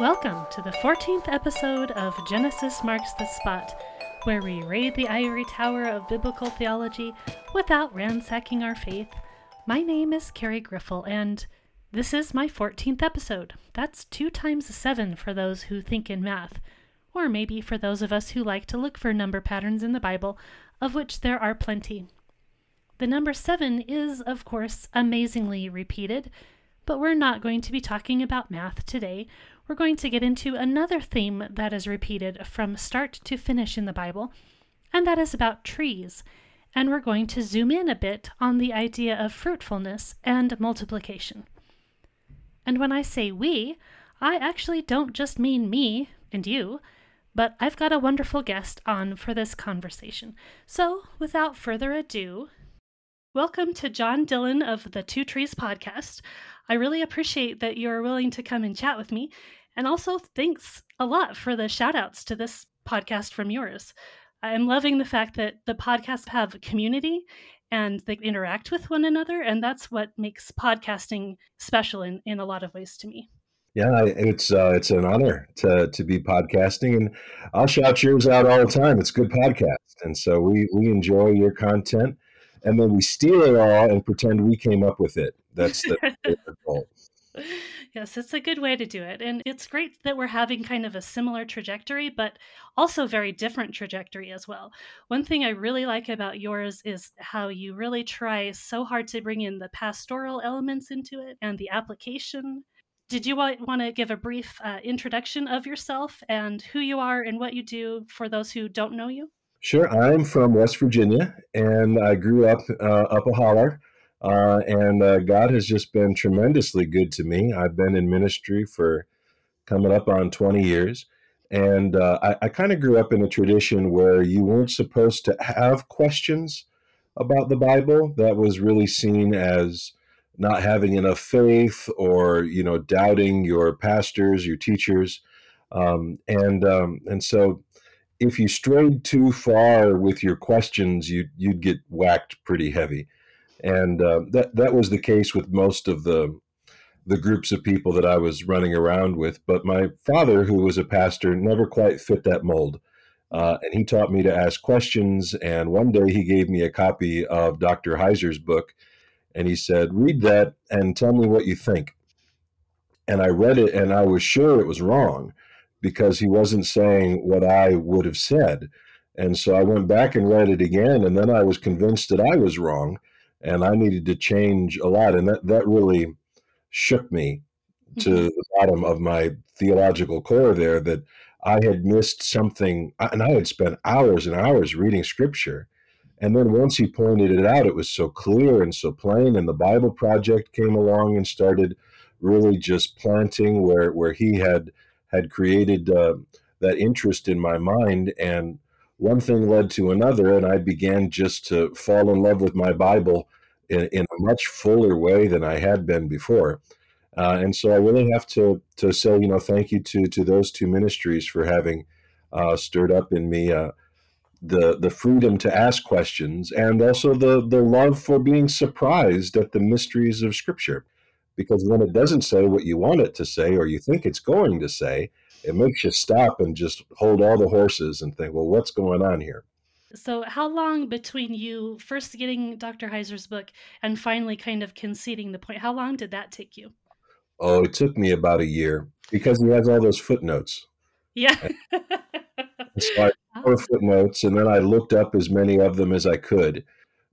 Welcome to the 14th episode of Genesis Marks the Spot, where we raid the ivory tower of biblical theology without ransacking our faith. My name is Carrie Griffel, and this is my 14th episode. That's two times seven for those who think in math, or maybe for those of us who like to look for number patterns in the Bible, of which there are plenty. The number seven is, of course, amazingly repeated, but we're not going to be talking about math today. We're going to get into another theme that is repeated from start to finish in the Bible, and that is about trees. And we're going to zoom in a bit on the idea of fruitfulness and multiplication. And when I say we, I actually don't just mean me and you, but I've got a wonderful guest on for this conversation. So, without further ado, welcome to Jon Dillon of the Two Trees podcast. I really appreciate that you're willing to come and chat with me. And also, thanks a lot for the shout outs to this podcast from yours. I'm loving the fact that the podcasts have a community and they interact with one another. And that's what makes podcasting special in, in a lot of ways to me. Yeah, it's uh, it's an honor to to be podcasting, and I'll shout yours out all the time. It's good podcast, and so we we enjoy your content, and then we steal it all and pretend we came up with it. That's the goal. Yes, it's a good way to do it. And it's great that we're having kind of a similar trajectory, but also very different trajectory as well. One thing I really like about yours is how you really try so hard to bring in the pastoral elements into it and the application. Did you want, to give a brief uh, introduction of yourself and who you are and what you do for those who don't know you? Sure. I'm from West Virginia and I grew up uh, up a holler. Uh, and uh, God has just been tremendously good to me. I've been in ministry for coming up on 20 years. And uh, I, I kind of grew up in a tradition where you weren't supposed to have questions about the Bible. That was really seen as not having enough faith or, you know, doubting your pastors, your teachers. Um, and, um, and so if you strayed too far with your questions, you, you'd get whacked pretty heavy and uh, that that was the case with most of the the groups of people that I was running around with. But my father, who was a pastor, never quite fit that mold. Uh, and he taught me to ask questions. And one day he gave me a copy of Dr. Heiser's book, and he said, "Read that and tell me what you think." And I read it, and I was sure it was wrong because he wasn't saying what I would have said. And so I went back and read it again, and then I was convinced that I was wrong and I needed to change a lot, and that that really shook me to mm-hmm. the bottom of my theological core there that I had missed something, and I had spent hours and hours reading scripture. And then once he pointed it out, it was so clear and so plain. And the Bible Project came along and started really just planting where where he had had created uh, that interest in my mind. And one thing led to another, and I began just to fall in love with my Bible in, in a much fuller way than I had been before. Uh, and so I really have to to say, you know, thank you to to those two ministries for having uh, stirred up in me uh, the the freedom to ask questions and also the the love for being surprised at the mysteries of Scripture. Because when it doesn't say what you want it to say or you think it's going to say, it makes you stop and just hold all the horses and think, well, what's going on here? So, how long between you first getting Dr. Heiser's book and finally kind of conceding the point? How long did that take you? Oh, it took me about a year because he has all those footnotes. Yeah. so I four footnotes, and then I looked up as many of them as I could.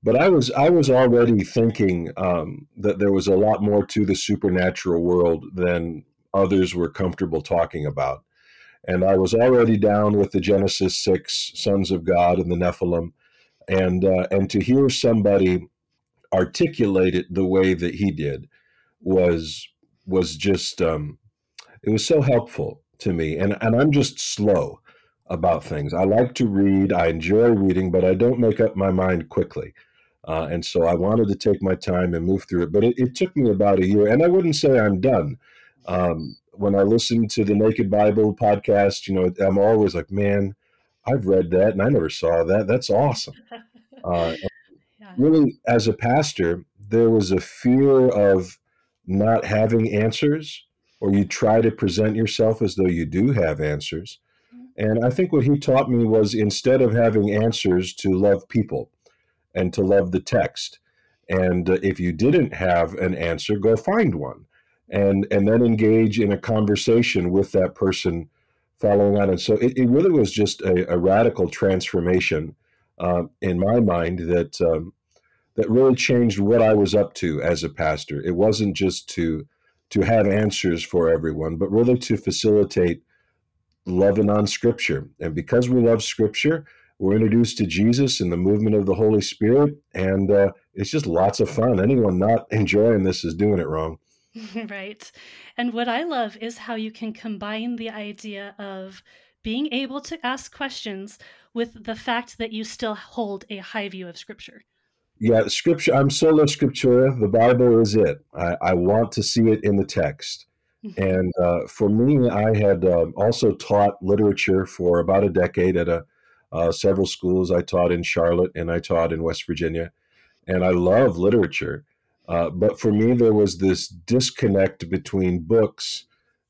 But I was I was already thinking um, that there was a lot more to the supernatural world than others were comfortable talking about and I was already down with the Genesis six sons of God and the Nephilim, and uh, and to hear somebody articulate it the way that he did was was just um, it was so helpful to me, and and I'm just slow about things. I like to read, I enjoy reading, but I don't make up my mind quickly. Uh, and so I wanted to take my time and move through it, but it, it took me about a year, and I wouldn't say I'm done. Um, when I listen to the Naked Bible podcast, you know, I'm always like, man, I've read that and I never saw that. That's awesome. Uh, yeah. Really, as a pastor, there was a fear of not having answers or you try to present yourself as though you do have answers. And I think what he taught me was instead of having answers to love people and to love the text. And uh, if you didn't have an answer, go find one and and then engage in a conversation with that person following on. And so it, it really was just a, a radical transformation uh, in my mind that um, that really changed what I was up to as a pastor. It wasn't just to to have answers for everyone, but really to facilitate loving on Scripture. And because we love Scripture, we're introduced to Jesus and the movement of the Holy Spirit, and uh, it's just lots of fun. Anyone not enjoying this is doing it wrong. right. And what I love is how you can combine the idea of being able to ask questions with the fact that you still hold a high view of Scripture. Yeah, Scripture. I'm sola scriptura. The Bible is it. I, I want to see it in the text. Mm-hmm. And uh, for me, I had uh, also taught literature for about a decade at a uh, several schools. I taught in Charlotte and I taught in West Virginia, and I love literature. Uh, but for me, there was this disconnect between books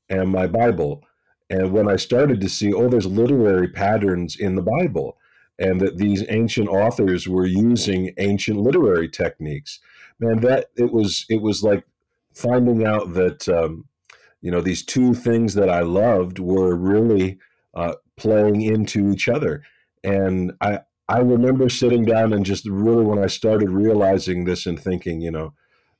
and my Bible. And when I started to see, oh, there's literary patterns in the Bible, and that these ancient authors were using ancient literary techniques, man, that it was it was like finding out that um, you know these two things that I loved were really uh, playing into each other. And I I remember sitting down and just really when I started realizing this and thinking, you know,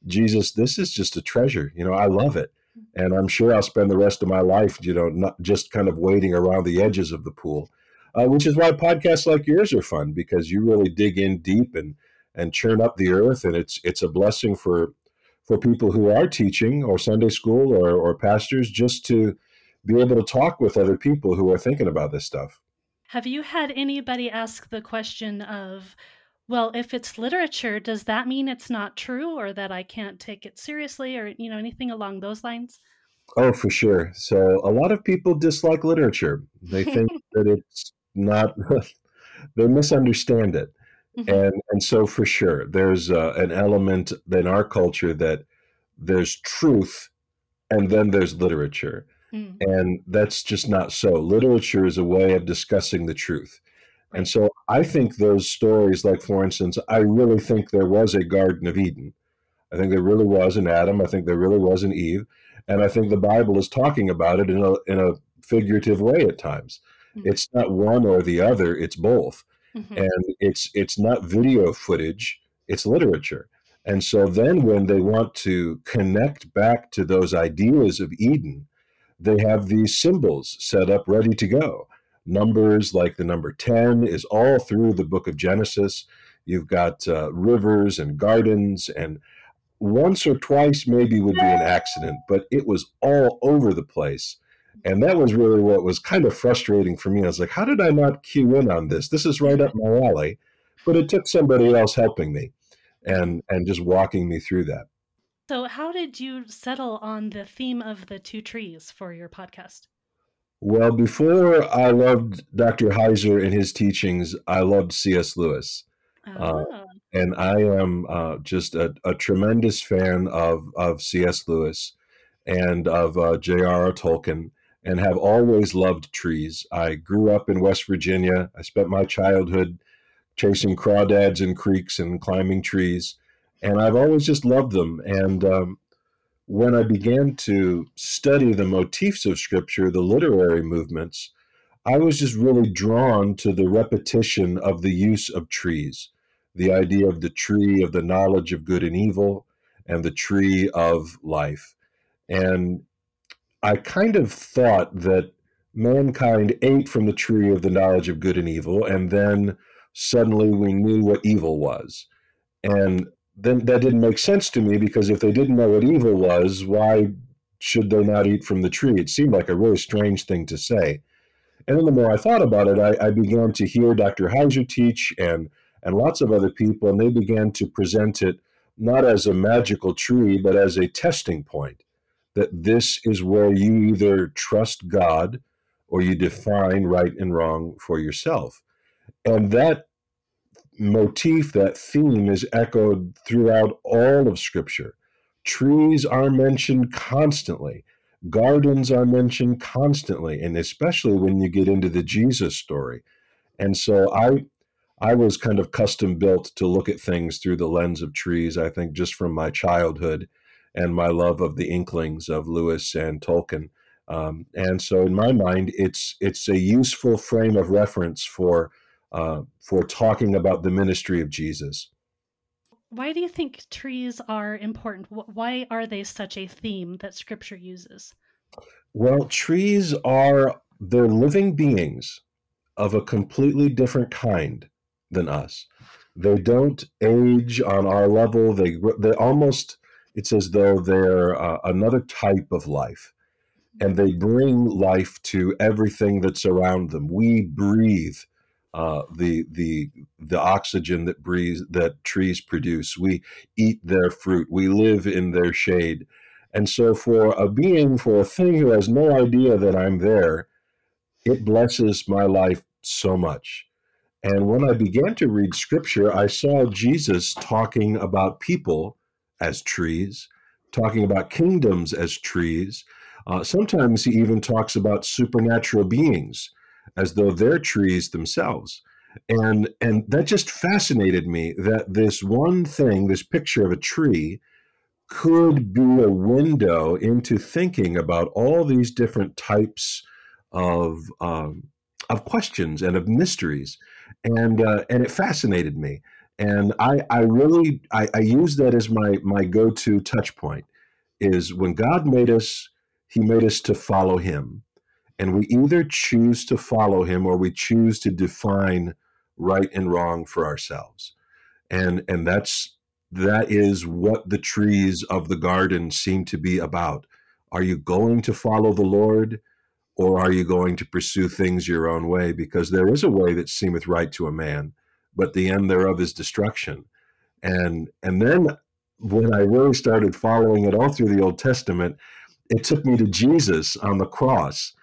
Jesus, this is just a treasure. You know, I love it. And I'm sure I'll spend the rest of my life, you know, not just kind of waiting around the edges of the pool, uh, which is why podcasts like yours are fun because you really dig in deep and and churn up the earth, and it's it's a blessing for for people who are teaching or Sunday school or or pastors just to be able to talk with other people who are thinking about this stuff. Have you had anybody ask the question of well, if it's literature, does that mean it's not true or that I can't take it seriously or, you know, anything along those lines? Oh, for sure. So a lot of people dislike literature. They think that it's not, they misunderstand it. Mm-hmm. And, and so for sure, there's uh, an element in our culture that there's truth and then there's literature. Mm. And that's just not so. Literature is a way of discussing the truth. And so I think those stories, like for instance, I really think there was a Garden of Eden. I think there really was an Adam. I think there really was an Eve. And I think the Bible is talking about it in a, in a figurative way at times. Mm-hmm. It's not one or the other, it's both. Mm-hmm. And it's it's not video footage, it's literature. And so then when they want to connect back to those ideas of Eden, they have these symbols set up ready to go numbers like the number 10 is all through the book of Genesis. You've got uh, rivers and gardens, and once or twice maybe would be an accident, but it was all over the place. And that was really what was kind of frustrating for me. I was like, how did I not cue in on this? This is right up my alley. But it took somebody else helping me and and just walking me through that. So how did you settle on the theme of the two trees for your podcast? Well, before I loved Dr. Heiser and his teachings, I loved C.S. Lewis. Uh, ah. and I am uh, just a, a, tremendous fan of, of C.S. Lewis and of uh, J.R.R. Tolkien and have always loved trees. I grew up in West Virginia. I spent my childhood chasing crawdads in creeks and climbing trees. And I've always just loved them. And um, when I began to study the motifs of scripture, the literary movements, I was just really drawn to the repetition of the use of trees, the idea of the tree of the knowledge of good and evil and the tree of life. And I kind of thought that mankind ate from the tree of the knowledge of good and evil, and then suddenly we knew what evil was. And then that didn't make sense to me because if they didn't know what evil was, why should they not eat from the tree? It seemed like a really strange thing to say. And then the more I thought about it, I, I began to hear Dr. Heiser teach and and lots of other people, and they began to present it not as a magical tree, but as a testing point. That this is where you either trust God or you define right and wrong for yourself. And that motif, that theme is echoed throughout all of Scripture. Trees are mentioned constantly. Gardens are mentioned constantly, and especially when you get into the Jesus story. And so I I was kind of custom built to look at things through the lens of trees, I think just from my childhood and my love of the Inklings of Lewis and Tolkien. Um, and so in my mind, it's it's a useful frame of reference for uh, for talking about the ministry of Jesus. Why do you think trees are important? Why are they such a theme that Scripture uses? Well, trees are they're living beings of a completely different kind than us. They don't age on our level. They they almost it's as though they're uh, another type of life, and they bring life to everything that's around them. We breathe uh, the the the oxygen that breeze that trees produce. We eat their fruit. We live in their shade. And so, for a being, for a thing who has no idea that I'm there, it blesses my life so much. And when I began to read scripture, I saw Jesus talking about people as trees, talking about kingdoms as trees. Uh, sometimes he even talks about supernatural beings as though they're trees themselves. And, and that just fascinated me that this one thing, this picture of a tree, could be a window into thinking about all these different types of um, of questions and of mysteries and uh, and it fascinated me. And I I really I, I use that as my my go to touch point is when God made us, He made us to follow Him, and we either choose to follow Him or we choose to define right and wrong for ourselves, and and that's that is what the trees of the garden seem to be about. Are you going to follow the Lord? or are you going to pursue things your own way? Because there is a way that seemeth right to a man, but the end thereof is destruction. And and then when I really started following it all through the Old Testament, it took me to Jesus on the cross.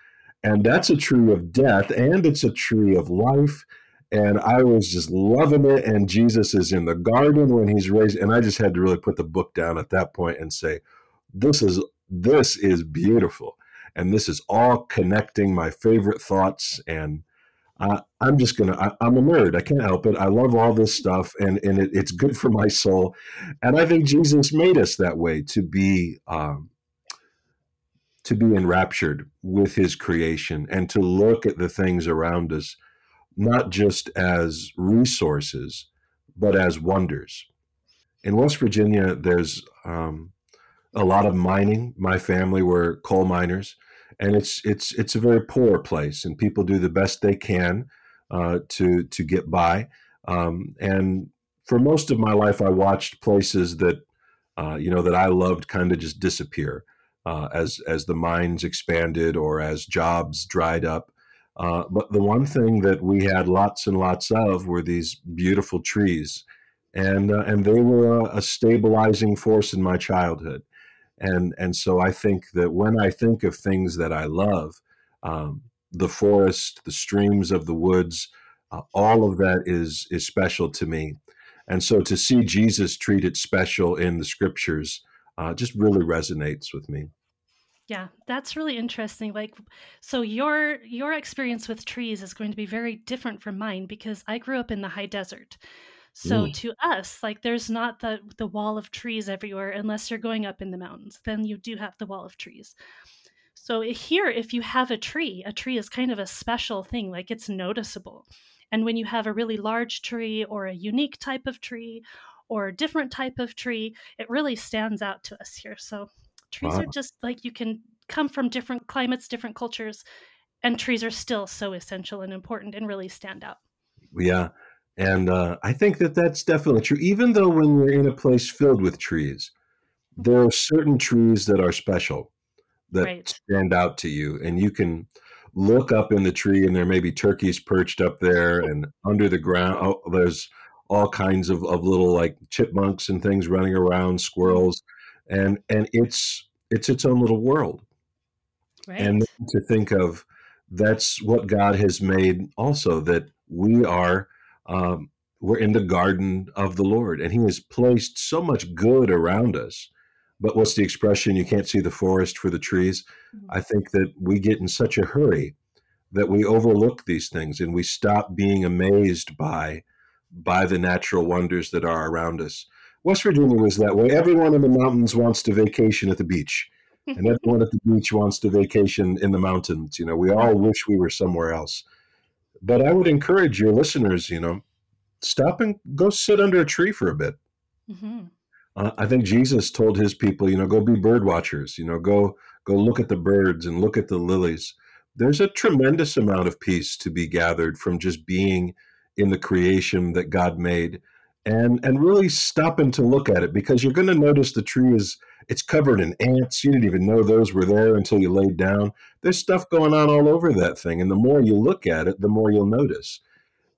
And that's a tree of death and it's a tree of life. And I was just loving it. And Jesus is in the garden when he's raised. And I just had to really put the book down at that point and say, this is this is beautiful and this is all connecting my favorite thoughts and uh, i'm just gonna I, am a nerd i can't help it i love all this stuff and, and it, it's good for my soul and i think jesus made us that way to be um, to be enraptured with his creation and to look at the things around us not just as resources but as wonders in west virginia there's um, a lot of mining. My family were coal miners, and it's it's it's a very poor place, and people do the best they can uh, to to get by. Um, and for most of my life, I watched places that uh, you know that I loved kind of just disappear uh, as as the mines expanded or as jobs dried up. Uh, but the one thing that we had lots and lots of were these beautiful trees, and uh, and they were a, a stabilizing force in my childhood. And and so I think that when I think of things that I love, um, the forest, the streams of the woods, uh, all of that is is special to me, and so to see Jesus treated special in the scriptures uh, just really resonates with me. Yeah, that's really interesting. Like, so your your experience with trees is going to be very different from mine because I grew up in the high desert. So mm. to us, like there's not the the wall of trees everywhere unless you're going up in the mountains. Then you do have the wall of trees. So here if you have a tree, a tree is kind of a special thing, like it's noticeable. And when you have a really large tree or a unique type of tree or a different type of tree, it really stands out to us here. So trees wow. are just like you can come from different climates, different cultures, and trees are still so essential and important and really stand out. Yeah. And uh, I think that that's definitely true. Even though when you're in a place filled with trees, there are certain trees that are special that right. stand out to you. And you can look up in the tree and there may be turkeys perched up there and under the ground. Oh, there's all kinds of, of little like chipmunks and things running around, squirrels. And, and it's, it's its own little world. Right. And to think of that's what God has made also that we are um, we're in the garden of the Lord, and He has placed so much good around us. but what's the expression? You can't see the forest for the trees. Mm-hmm. I think that we get in such a hurry that we overlook these things and we stop being amazed by by the natural wonders that are around us. West Virginia was that way. Everyone in the mountains wants to vacation at the beach, and everyone at the beach wants to vacation in the mountains. You know, we all wish we were somewhere else. But I would encourage your listeners, you know, stop and go sit under a tree for a bit. Mm-hmm. Uh, I think Jesus told his people, you know, go be bird watchers. You know, go go look at the birds and look at the lilies. There's a tremendous amount of peace to be gathered from just being in the creation that God made, and and really stopping to look at it because you're going to notice the tree is it's covered in ants. You didn't even know those were there until you laid down. There's stuff going on all over that thing, and the more you look at it, the more you'll notice.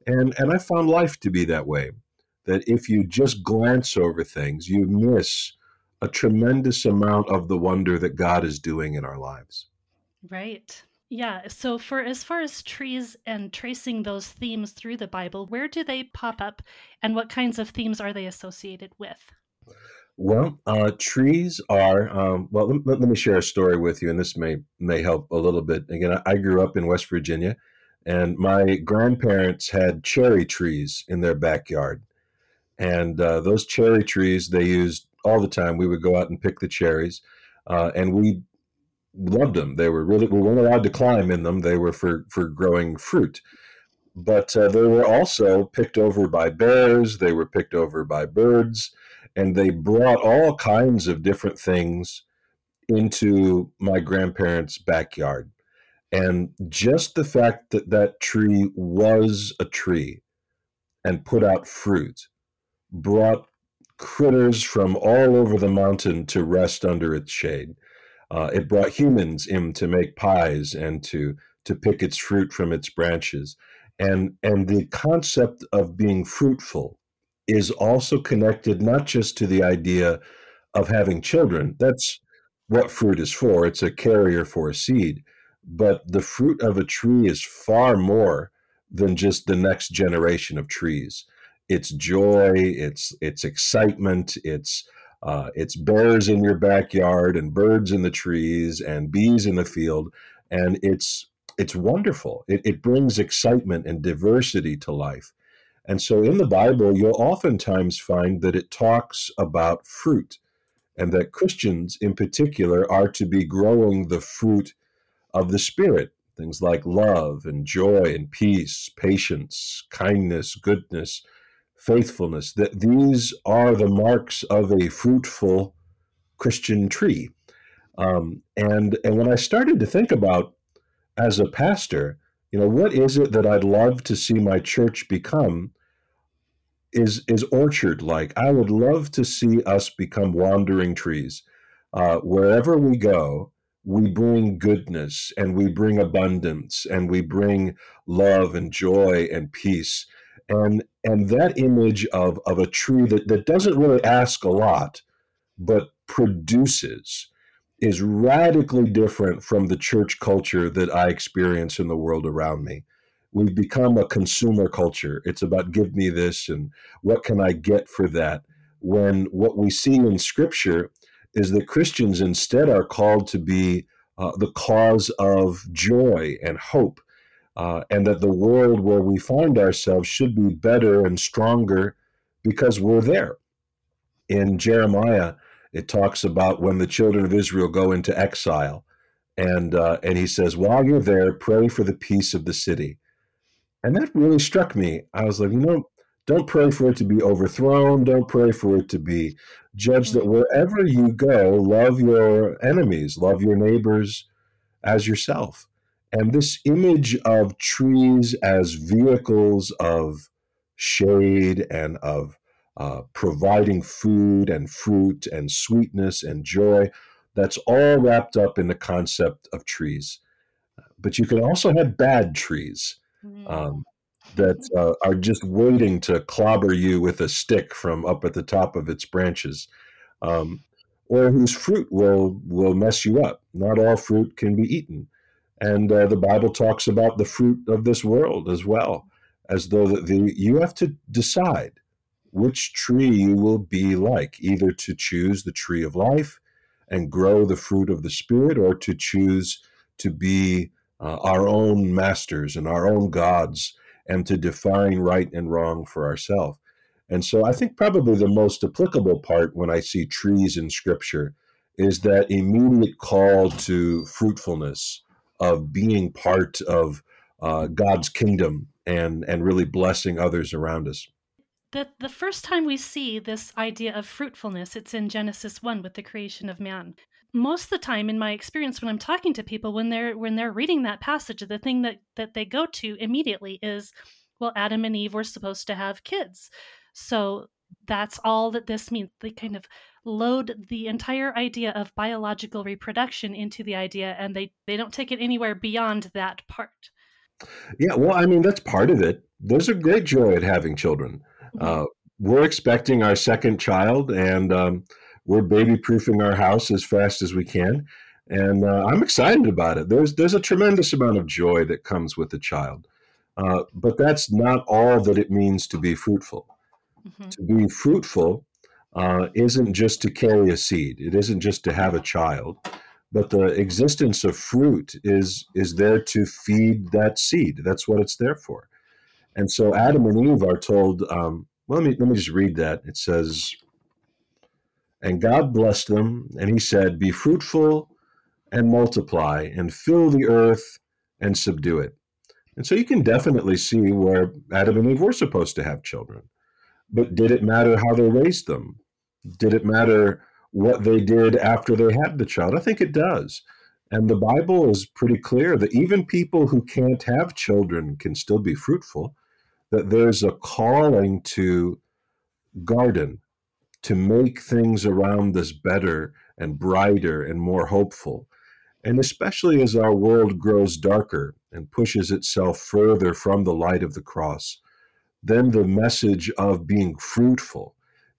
And and I found life to be that way that if you just glance over things, you miss a tremendous amount of the wonder that God is doing in our lives. Right. Yeah. So, for as far as trees and tracing those themes through the Bible, where do they pop up and what kinds of themes are they associated with? Well, uh, trees are. Um, well, let, let, me share a story with you, and this may may help a little bit. Again, I, grew up in West Virginia, and my grandparents had cherry trees in their backyard, and uh, those cherry trees they used all the time. We would go out and pick the cherries, uh, and we loved them. They were really we weren't allowed to climb in them. They were for for growing fruit, but uh, they were also picked over by bears. They were picked over by birds, and they brought all kinds of different things into my grandparents' backyard. And just the fact that that tree was a tree and put out fruit brought critters from all over the mountain to rest under its shade. Uh, it brought humans in to make pies and to to pick its fruit from its branches, and and the concept of being fruitful is also connected not just to the idea of having children. That's what fruit is for. It's a carrier for a seed, but the fruit of a tree is far more than just the next generation of trees it's joy, it's it's excitement, it's uh, it's bears in your backyard and birds in the trees and bees in the field, and it's it's wonderful. It, it brings excitement and diversity to life. And so in the Bible, you'll oftentimes find that it talks about fruit and that Christians in particular are to be growing the fruit of the Spirit. Things like love and joy and peace, patience, kindness, goodness, faithfulness, that these are the marks of a fruitful Christian tree. Um, and and when I started to think about as a pastor, you know, what is it that I'd love to see my church become? Is is orchard like? I would love to see us become wandering trees. Uh, wherever we go, we bring goodness and we bring abundance and we bring love and joy and peace and and that image of of a tree that, that doesn't really ask a lot but produces is radically different from the church culture that I experience in the world around me. We've become a consumer culture. It's about give me this and what can I get for that? When what we see in scripture is that Christians instead are called to be uh, the cause of joy and hope uh, and that the world where we find ourselves should be better and stronger because we're there. In Jeremiah, it talks about when the children of Israel go into exile, and uh, and he says, while you're there, pray for the peace of the city, and that really struck me. I was like, you know, don't pray for it to be overthrown. Don't pray for it to be judged. That wherever you go, love your enemies, love your neighbors as yourself. And this image of trees as vehicles of shade and of uh, providing food and fruit and sweetness and joy, that's all wrapped up in the concept of trees. But you can also have bad trees mm. um, that uh, are just waiting to clobber you with a stick from up at the top of its branches. Um, or whose fruit will will mess you up. Not all fruit can be eaten. And uh, the Bible talks about the fruit of this world as well, as though the, the, you have to decide which tree you will be like, either to choose the tree of life and grow the fruit of the Spirit or to choose to be uh, our own masters and our own gods and to define right and wrong for ourselves. And so I think probably the most applicable part when I see trees in scripture is that immediate call to fruitfulness, of being part of uh, God's kingdom and, and really blessing others around us. The, the first time we see this idea of fruitfulness, it's in Genesis 1 with the creation of man. Most of the time in my experience when i'm talking to people when they're when they're reading that passage the thing that that they go to immediately is well adam and eve were supposed to have kids. So that's all that this means. They kind of load the entire idea of biological reproduction into the idea and they they don't take it anywhere beyond that part yeah well i mean that's part of it there's a great joy at having children mm-hmm. uh, we're expecting our second child and um, we're baby proofing our house as fast as we can, and uh, I'm excited about it. There's there's a tremendous amount of joy that comes with a child, uh, but that's not all that it means to be fruitful. Mm-hmm. To be fruitful uh, isn't just to carry a seed. It isn't just to have a child, but the existence of fruit is is there to feed that seed. That's what it's there for. And so Adam and Eve are told. Um, well, let me let me just read that. It says and God blessed them, and he said, Be fruitful and multiply, and fill the earth and subdue it. And so you can definitely see where Adam and Eve were supposed to have children. But did it matter how they raised them? Did it matter what they did after they had the child? I think it does. And the Bible is pretty clear that even people who can't have children can still be fruitful, that there's a calling to garden, to make things around us better and brighter and more hopeful. And especially as our world grows darker and pushes itself further from the light of the cross, then the message of being fruitful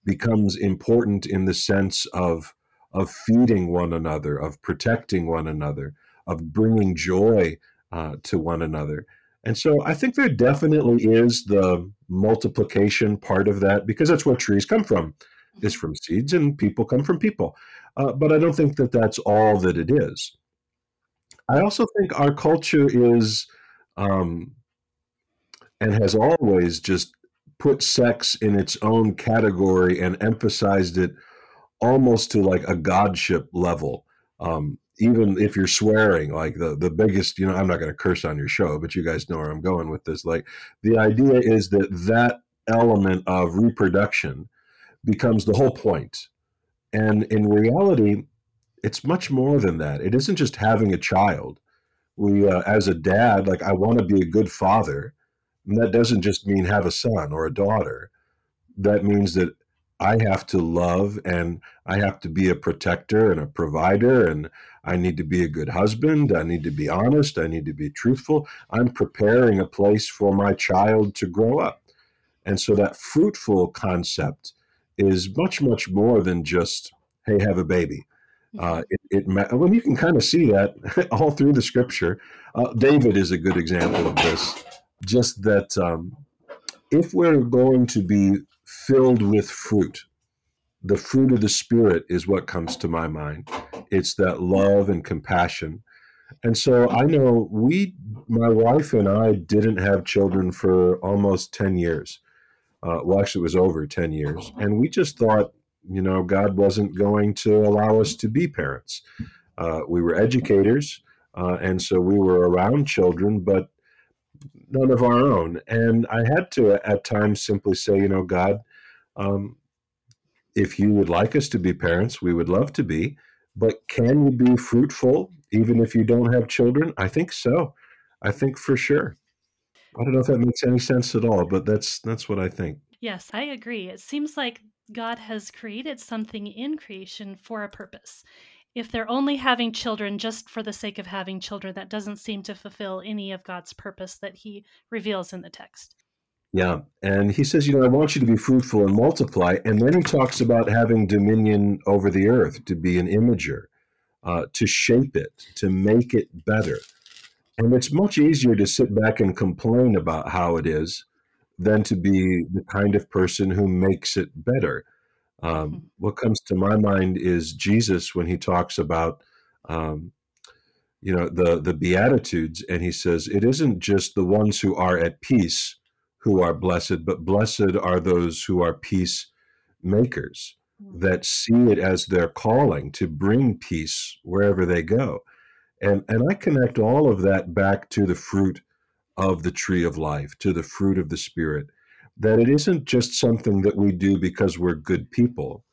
becomes important in the sense of, of feeding one another, of protecting one another, of bringing joy uh, to one another. And so I think there definitely is the multiplication part of that because that's where trees come from is from seeds and people come from people. Uh, but I don't think that that's all that it is. I also think our culture is um, and has always just put sex in its own category and emphasized it almost to like a godship level. Um, even if you're swearing, like the the biggest, you know, I'm not going to curse on your show, but you guys know where I'm going with this. Like the idea is that that element of reproduction becomes the whole point. And in reality, it's much more than that. It isn't just having a child. We, uh, as a dad, like I want to be a good father. And that doesn't just mean have a son or a daughter. That means that I have to love and I have to be a protector and a provider and I need to be a good husband. I need to be honest. I need to be truthful. I'm preparing a place for my child to grow up. And so that fruitful concept is much much more than just hey have a baby uh, it, it well you can kind of see that all through the scripture uh, david is a good example of this just that um, if we're going to be filled with fruit the fruit of the spirit is what comes to my mind it's that love and compassion and so i know we my wife and i didn't have children for almost 10 years uh, well, actually, it was over 10 years. And we just thought, you know, God wasn't going to allow us to be parents. Uh, we were educators, uh, and so we were around children, but none of our own. And I had to, at times, simply say, you know, God, um, if you would like us to be parents, we would love to be. But can you be fruitful even if you don't have children? I think so. I think for sure. I don't know if that makes any sense at all, but that's that's what I think. Yes, I agree. It seems like God has created something in creation for a purpose. If they're only having children just for the sake of having children, that doesn't seem to fulfill any of God's purpose that he reveals in the text. Yeah. And he says, you know, I want you to be fruitful and multiply. And then he talks about having dominion over the earth, to be an imager, uh, to shape it, to make it better. And it's much easier to sit back and complain about how it is than to be the kind of person who makes it better. Um, mm-hmm. What comes to my mind is Jesus when he talks about, um, you know, the the Beatitudes, and he says it isn't just the ones who are at peace who are blessed, but blessed are those who are peace makers mm-hmm. that see it as their calling to bring peace wherever they go. And and I connect all of that back to the fruit of the tree of life, to the fruit of the spirit that it isn't just something that we do because we're good people,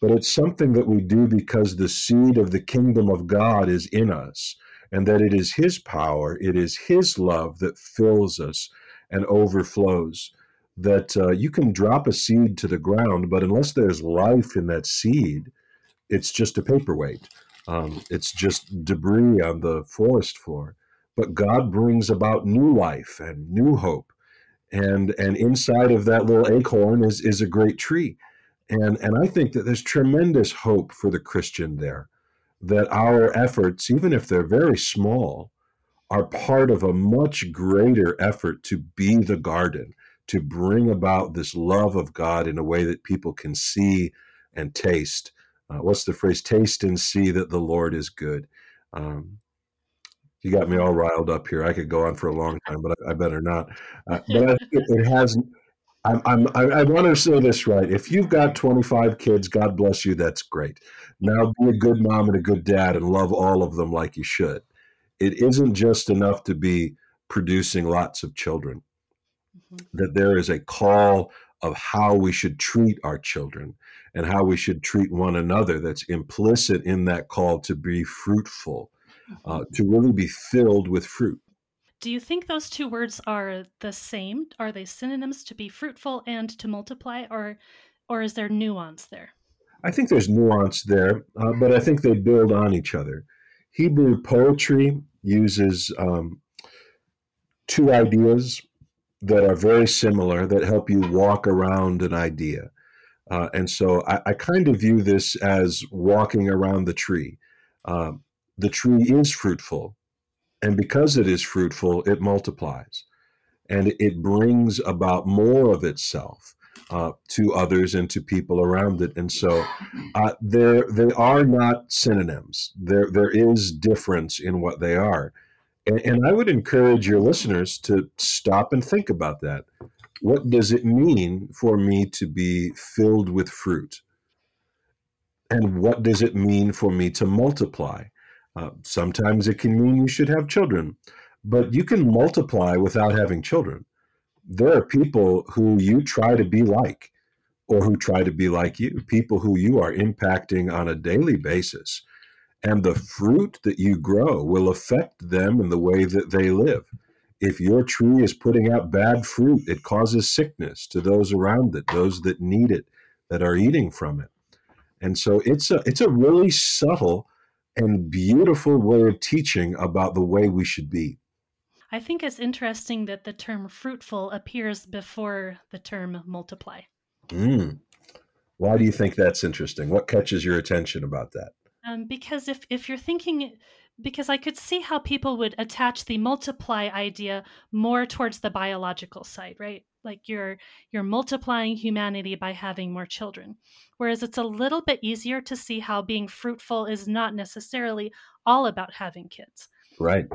but it's something that we do because the seed of the kingdom of God is in us, and that it is His power, it is His love that fills us and overflows. That uh, you can drop a seed to the ground, but unless there's life in that seed, it's just a paperweight. Um, it's just debris on the forest floor. But God brings about new life and new hope and and inside of that little acorn is is a great tree. And and i think that there's tremendous hope for the christian there that our efforts even if they're very small are part of a much greater effort to be the garden to bring about this love of god in a way that people can see and taste. Uh, what's the phrase? Taste and see that the lord is good. Um, you got me all riled up here. I could go on for a long time, but I, I better not. Uh, but it, it has. I'm, I'm, I, I want to say this right. If you've got 25 kids, God bless you. That's great. Now be a good mom and a good dad and love all of them like you should. It isn't just enough to be producing lots of children. Mm-hmm. That there is a call of how we should treat our children and how we should treat one another that's implicit in that call to be fruitful uh, to really be filled with fruit. Do you think those two words are the same? Are they synonyms to be fruitful and to multiply, or or is there nuance there? I think there's nuance there, uh, but I think they build on each other. Hebrew poetry uses um, two ideas that are very similar that help you walk around an idea. Uh, and so I, I, kind of view this as walking around the tree. Um, the tree is fruitful. And because it is fruitful, it multiplies and it brings about more of itself. Uh, to others and to people around it, and so uh, there they are not synonyms. There there is difference in what they are, and, and I would encourage your listeners to stop and think about that. What does it mean for me to be filled with fruit? And what does it mean for me to multiply? Uh, sometimes it can mean you should have children, but you can multiply without having children. There are people who you try to be like, or who try to be like you, people who you are impacting on a daily basis. And the fruit that you grow will affect them in the way that they live. If your tree is putting out bad fruit, it causes sickness to those around it, those that need it, that are eating from it. And so it's a it's a really subtle and beautiful way of teaching about the way we should be. I think it's interesting that the term fruitful appears before the term multiply. Mm. Why do you think that's interesting? What catches your attention about that? Um, because if, if you're thinking, because I could see how people would attach the multiply idea more towards the biological side, right? like you're you're multiplying humanity by having more children whereas it's a little bit easier to see how being fruitful is not necessarily all about having kids. Right.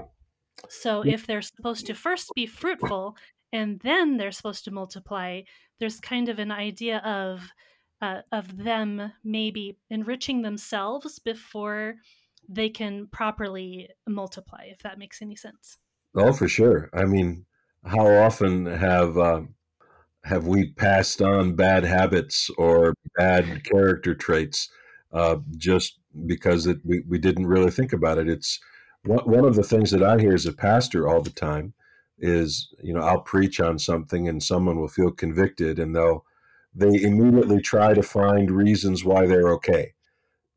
So if they're supposed to first be fruitful and then they're supposed to multiply there's kind of an idea of uh, of them maybe enriching themselves before they can properly multiply if that makes any sense oh for sure i mean how often have uh, have we passed on bad habits or bad character traits uh, just because it, we, we didn't really think about it? It's one, one of the things that I hear as a pastor all the time is, you know, I'll preach on something and someone will feel convicted and they'll, they immediately try to find reasons why they're okay.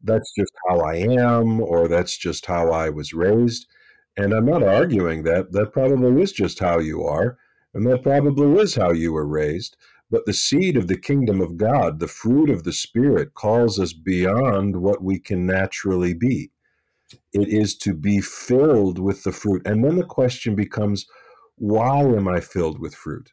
That's just how I am, or that's just how I was raised. And I'm not arguing that. That probably is just how you are. And that probably is how you were raised. But the seed of the kingdom of God, the fruit of the Spirit, calls us beyond what we can naturally be. It is to be filled with the fruit. And then the question becomes why am I filled with fruit?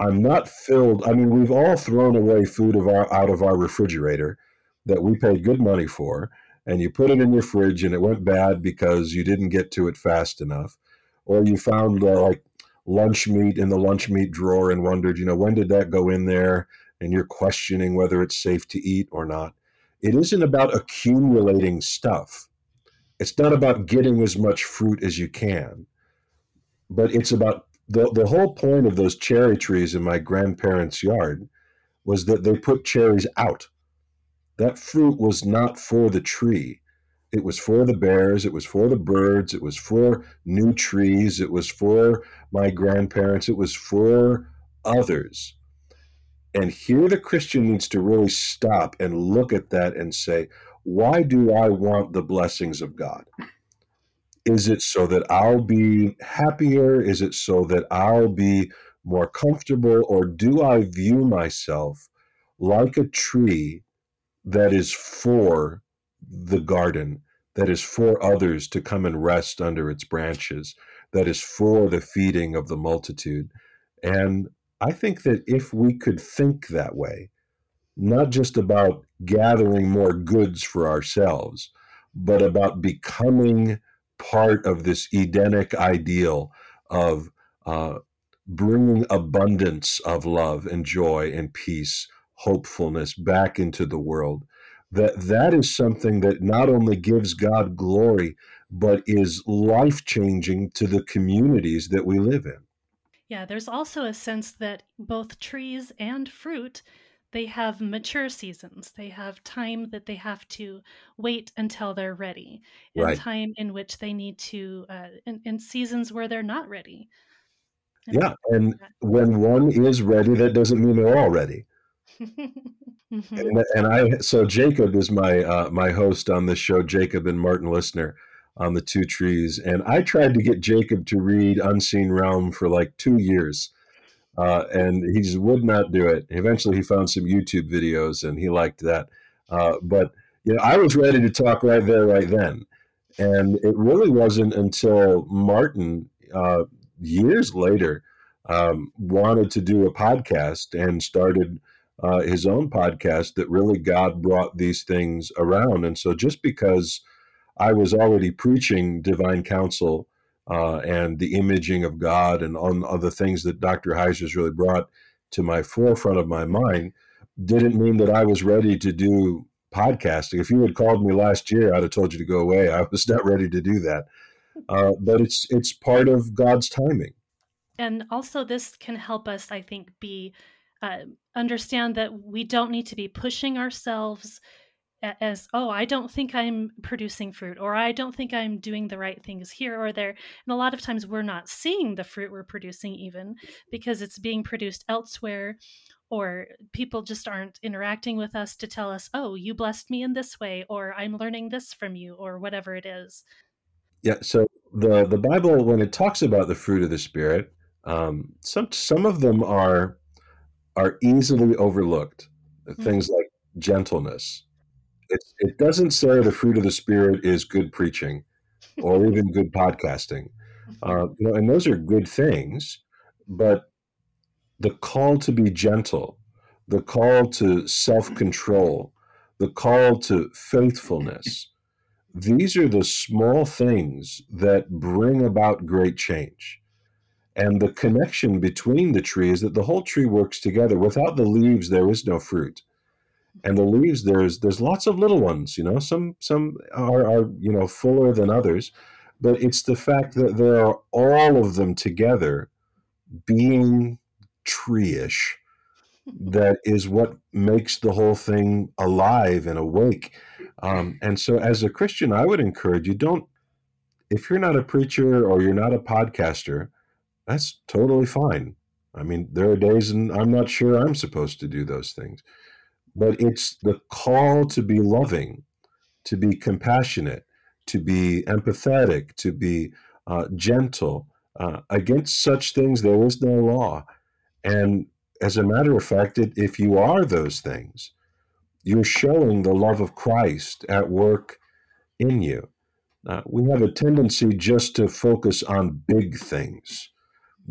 I'm not filled. I mean, we've all thrown away food of our out of our refrigerator that we paid good money for, and you put it in your fridge and it went bad because you didn't get to it fast enough, or you found uh, like lunch meat in the lunch meat drawer and wondered, you know, when did that go in there? And you're questioning whether it's safe to eat or not. It isn't about accumulating stuff. It's not about getting as much fruit as you can, but it's about the, the whole point of those cherry trees in my grandparents' yard was that they put cherries out. That fruit was not for the tree. It was for the bears, it was for the birds, it was for new trees, it was for my grandparents, it was for others. And here the Christian needs to really stop and look at that and say, why do I want the blessings of God? Is it so that I'll be happier? Is it so that I'll be more comfortable? Or do I view myself like a tree that is for the garden, that is for others to come and rest under its branches, that is for the feeding of the multitude? And I think that if we could think that way, not just about gathering more goods for ourselves, but about becoming part of this Edenic ideal of uh, bringing abundance of love and joy and peace, hopefulness back into the world. That that is something that not only gives God glory, but is life changing to the communities that we live in. Yeah, there's also a sense that both trees and fruit they have mature seasons. They have time that they have to wait until they're ready, and Right. time in which they need to, uh, in, in seasons where they're not ready. And Yeah. And when one is ready, that doesn't mean they're all ready. Hmm And, and I, so Jacob is my uh, my host on this show, Jacob and Martin Listener on the Two Trees, and I tried to get Jacob to read Unseen Realm for like two years, uh, and he just would not do it. Eventually, he found some YouTube videos, and he liked that. Uh, but you know, I was ready to talk right there, right then, and it really wasn't until Martin uh, years later um, wanted to do a podcast and started uh, his own podcast that really God brought these things around. And so, just because I was already preaching divine counsel uh, and the imaging of God and on other things that Dr. Heiser's really brought to my forefront of my mind, didn't mean that I was ready to do podcasting. If you had called me last year, I'd have told you to go away. I was not ready to do that. Uh, but it's it's part of God's timing. And also, this can help us, I think, be uh, understand that we don't need to be pushing ourselves as oh i don't think i'm producing fruit or i don't think i'm doing the right things here or there and a lot of times we're not seeing the fruit we're producing even because it's being produced elsewhere or people just aren't interacting with us to tell us oh you blessed me in this way or i'm learning this from you or whatever it is Yeah. So the the Bible, when it talks about the fruit of the Spirit, um, some some of them are are easily overlooked. Mm, Things like gentleness. It's, it doesn't say the fruit of the Spirit is good preaching or even good podcasting. Uh, you know, and those are good things, but the call to be gentle, the call to self control, the call to faithfulness, these are the small things that bring about great change. And the connection between the tree is that the whole tree works together. Without the leaves, there is no fruit. And the leaves, there's there's lots of little ones. You know, some some are, are you know fuller than others, but it's the fact that there are all of them together being tree-ish that is what makes the whole thing alive and awake. Um, and so, as a Christian, I would encourage you don't, if you're not a preacher or you're not a podcaster, that's totally fine. I mean, there are days and I'm not sure I'm supposed to do those things, but it's the call to be loving, to be compassionate, to be empathetic, to be uh, gentle. Uh, against such things, there is no law. And as a matter of fact, it, if you are those things, you're showing the love of Christ at work in you. Uh, we have a tendency just to focus on big things.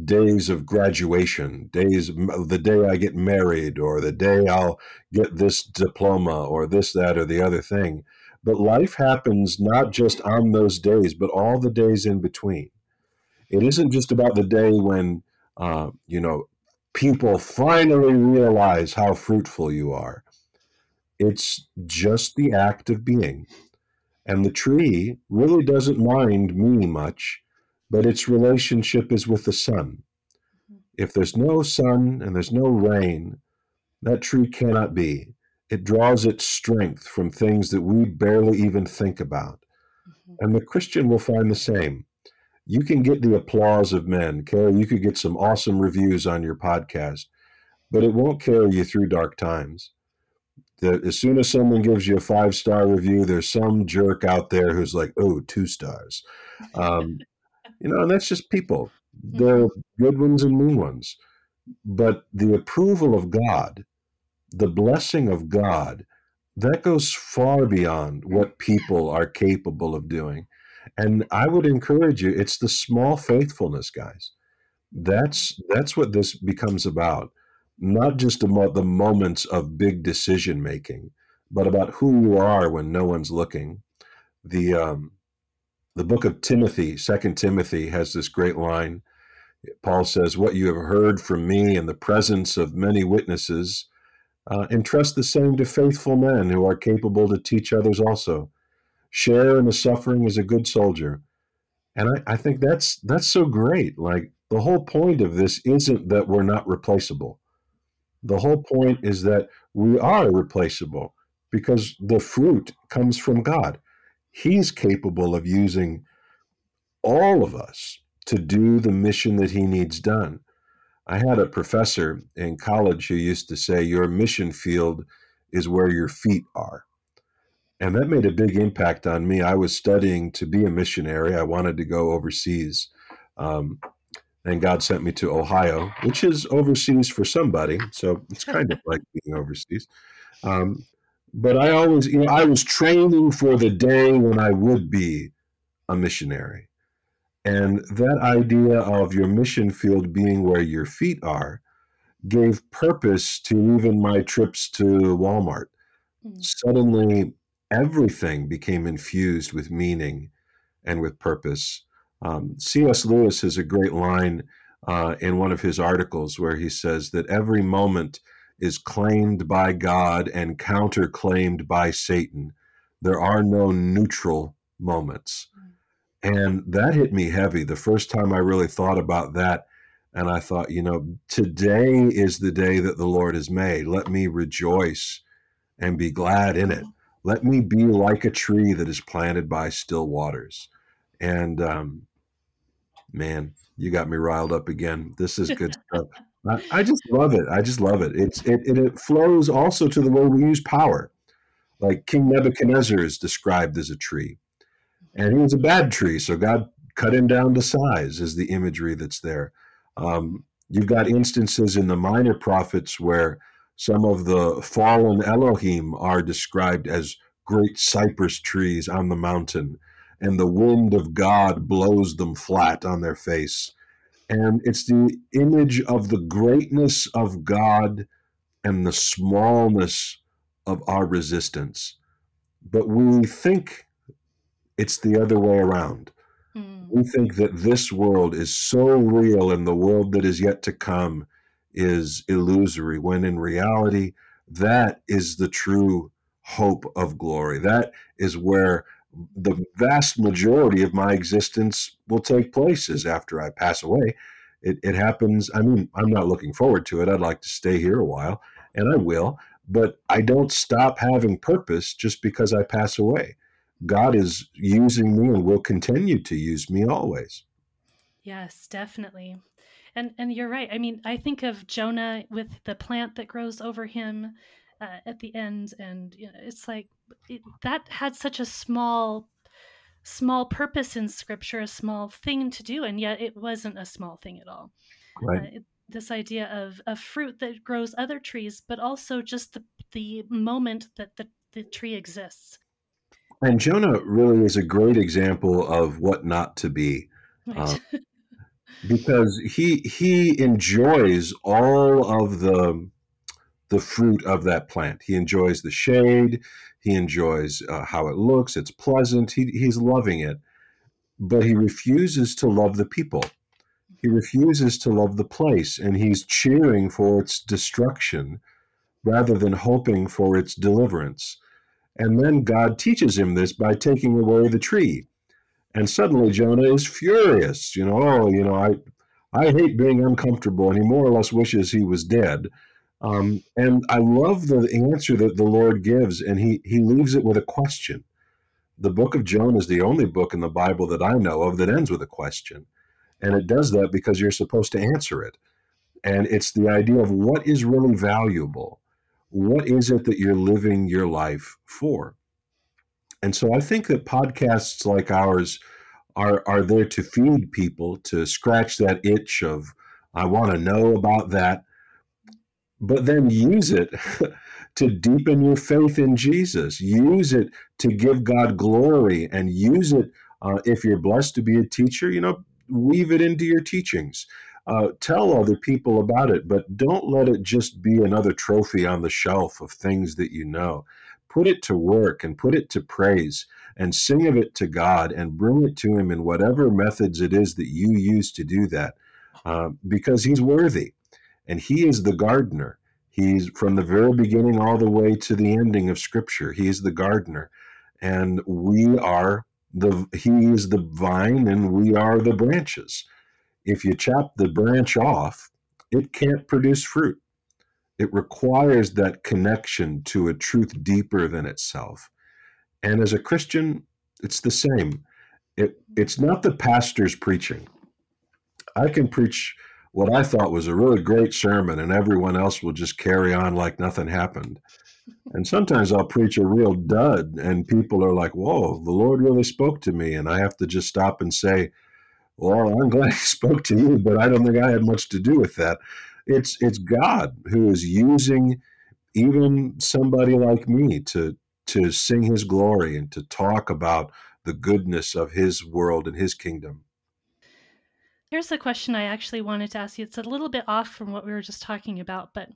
Days of graduation, days the day I get married, or the day I'll get this diploma, or this, that, or the other thing. But life happens not just on those days, but all the days in between. It isn't just about the day when, uh, you know, people finally realize how fruitful you are. It's just the act of being. And the tree really doesn't mind me much, but its relationship is with the sun. If there's no sun and there's no rain, that tree cannot be. It draws its strength from things that we barely even think about. Mm-hmm. And the Christian will find the same. You can get the applause of men. Carrie, you could get some awesome reviews on your podcast, but it won't carry you through dark times that as soon as someone gives you a five star review, there's some jerk out there who's like, oh, two stars. Um, you know, and that's just people. They're mm-hmm. good ones and mean ones. But the approval of God, the blessing of God, that goes far beyond what people are capable of doing. And I would encourage you, it's the small faithfulness, guys. That's that's what this becomes about not just about the moments of big decision making, but about who you are when no one's looking. The um, the book of Timothy, Second Timothy, has this great line. Paul says, "What you have heard from me in the presence of many witnesses, uh, entrust the same to faithful men who are capable to teach others also. Share in the suffering as a good soldier." And I, I think that's that's so great. Like the whole point of this isn't that we're not replaceable the whole point is that we are replaceable because the fruit comes from God. He's capable of using all of us to do the mission that he needs done. I had a professor in college who used to say, Your mission field is where your feet are. And that made a big impact on me. I was studying to be a missionary, I wanted to go overseas. Um, and God sent me to Ohio, which is overseas for somebody. So it's kind of like being overseas. Um, but I always, you know, I was training for the day when I would be a missionary. And that idea of your mission field being where your feet are gave purpose to even my trips to Walmart. Mm-hmm. Suddenly, everything became infused with meaning and with purpose. Um, C.S. Lewis has a great line uh, in one of his articles where he says that every moment is claimed by God and counterclaimed by Satan. There are no neutral moments. And that hit me heavy the first time I really thought about that. And I thought, you know, today is the day that the Lord has made. Let me rejoice and be glad in it. Let me be like a tree that is planted by still waters. And um, man, you got me riled up again. This is good stuff. I, just love it. I just love it. It's it, it, it flows also to the way we use power. Like King Nebuchadnezzar is described as a tree, and he was a bad tree, so God cut him down to size. Is the imagery that's there. Um, you've got instances in the minor prophets where some of the fallen Elohim are described as great cypress trees on the mountain and the wind of God blows them flat on their face. And it's the image of the greatness of God and the smallness of our resistance. But we think it's the other way around. Mm. We think that this world is so real and the world that is yet to come is illusory, when in reality, that is the true hope of glory. That is where the vast majority of my existence will take place is after I pass away. It, it happens. I mean, I'm not looking forward to it. I'd like to stay here a while, and I will, but I don't stop having purpose just because I pass away. God is using me and will continue to use me always. Yes, definitely. And and you're right. I mean, I think of Jonah with the plant that grows over him uh, at the end, and you know, it's like it, that had such a small small purpose in scripture a small thing to do and yet it wasn't a small thing at all. Right. uh, it, this idea of a fruit that grows other trees but also just the the moment that the, the tree exists. And jonah really is a great example of what not to be right. uh, because he he enjoys all of the the fruit of that plant. He enjoys the shade. He enjoys uh, how it looks. It's pleasant. He, he's loving it, but he refuses to love the people. He refuses to love the place, and he's cheering for its destruction rather than hoping for its deliverance. And then God teaches him this by taking away the tree. And suddenly Jonah is furious. You know, oh, you know, I, I hate being uncomfortable, and he more or less wishes he was dead. Um, and I love the answer that the Lord gives, and he he leaves it with a question. The book of Jonah is the only book in the Bible that I know of that ends with a question, and it does that because you're supposed to answer it. And it's the idea of what is really valuable. What is it that you're living your life for? And so I think that podcasts like ours are are there to feed people to scratch that itch of I want to know about that but then use it to deepen your faith in Jesus. Use it to give God glory and use it uh, if you're blessed to be a teacher, you know, weave it into your teachings. Uh, tell other people about it, but don't let it just be another trophy on the shelf of things that you know. Put it to work and put it to praise and sing of it to God and bring it to Him in whatever methods it is that you use to do that uh, because He's worthy and he is the gardener. He's from the very beginning all the way to the ending of Scripture. He is the gardener, and we are the. He is the vine, and we are the branches. If you chop the branch off, it can't produce fruit. It requires that connection to a truth deeper than itself. And as a Christian, it's the same. It, it's not the pastor's preaching. I can preach what I thought was a really great sermon, and everyone else will just carry on like nothing happened. And sometimes I'll preach a real dud, and people are like, Whoa, the Lord really spoke to me. And I have to just stop and say, Well, I'm glad he spoke to you, but I don't think I had much to do with that. It's it's God who is using even somebody like me to to sing his glory and to talk about the goodness of his world and his kingdom. Here's a question I actually wanted to ask you. It's a little bit off from what we were just talking about, but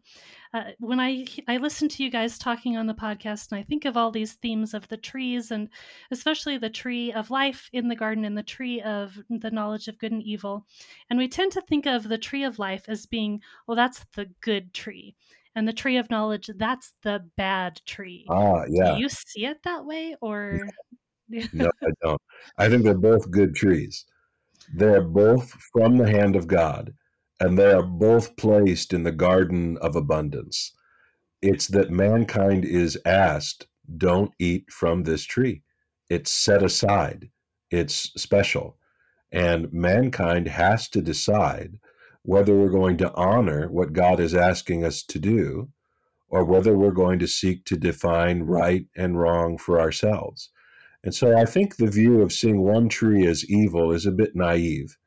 uh, when I I listen to you guys talking on the podcast, and I think of all these themes of the trees, and especially the tree of life in the garden and the tree of the knowledge of good and evil, and we tend to think of the tree of life as being, well, that's the good tree, and the tree of knowledge, that's the bad tree. Ah, yeah. Do you see it that way, or? no, I don't. I think they're both good trees. They are both from the hand of God, and they are both placed in the garden of abundance. It's that mankind is asked, don't eat from this tree. It's set aside, it's special. And mankind has to decide whether we're going to honor what God is asking us to do or whether we're going to seek to define right and wrong for ourselves. And so I think the view of seeing one tree as evil is a bit naive.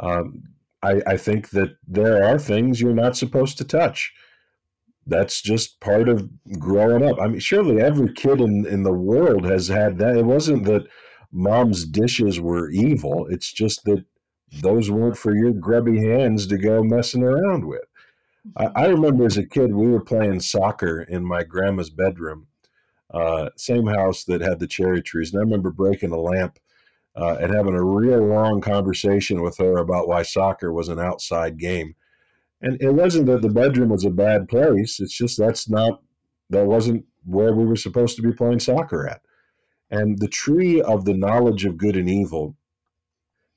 Um, I, I, think that there are things you're not supposed to touch. That's just part of growing up. I mean, surely every kid in, in the world has had that. It wasn't that mom's dishes were evil, it's just that those weren't for your grubby hands to go messing around with. I, I remember as a kid, we were playing soccer in my grandma's bedroom uh, same house that had the cherry trees. And I remember breaking a lamp uh, and having a real long conversation with her about why soccer was an outside game. And it wasn't that the bedroom was a bad place. It's just that's not, that wasn't where we were supposed to be playing soccer at. And the tree of the knowledge of good and evil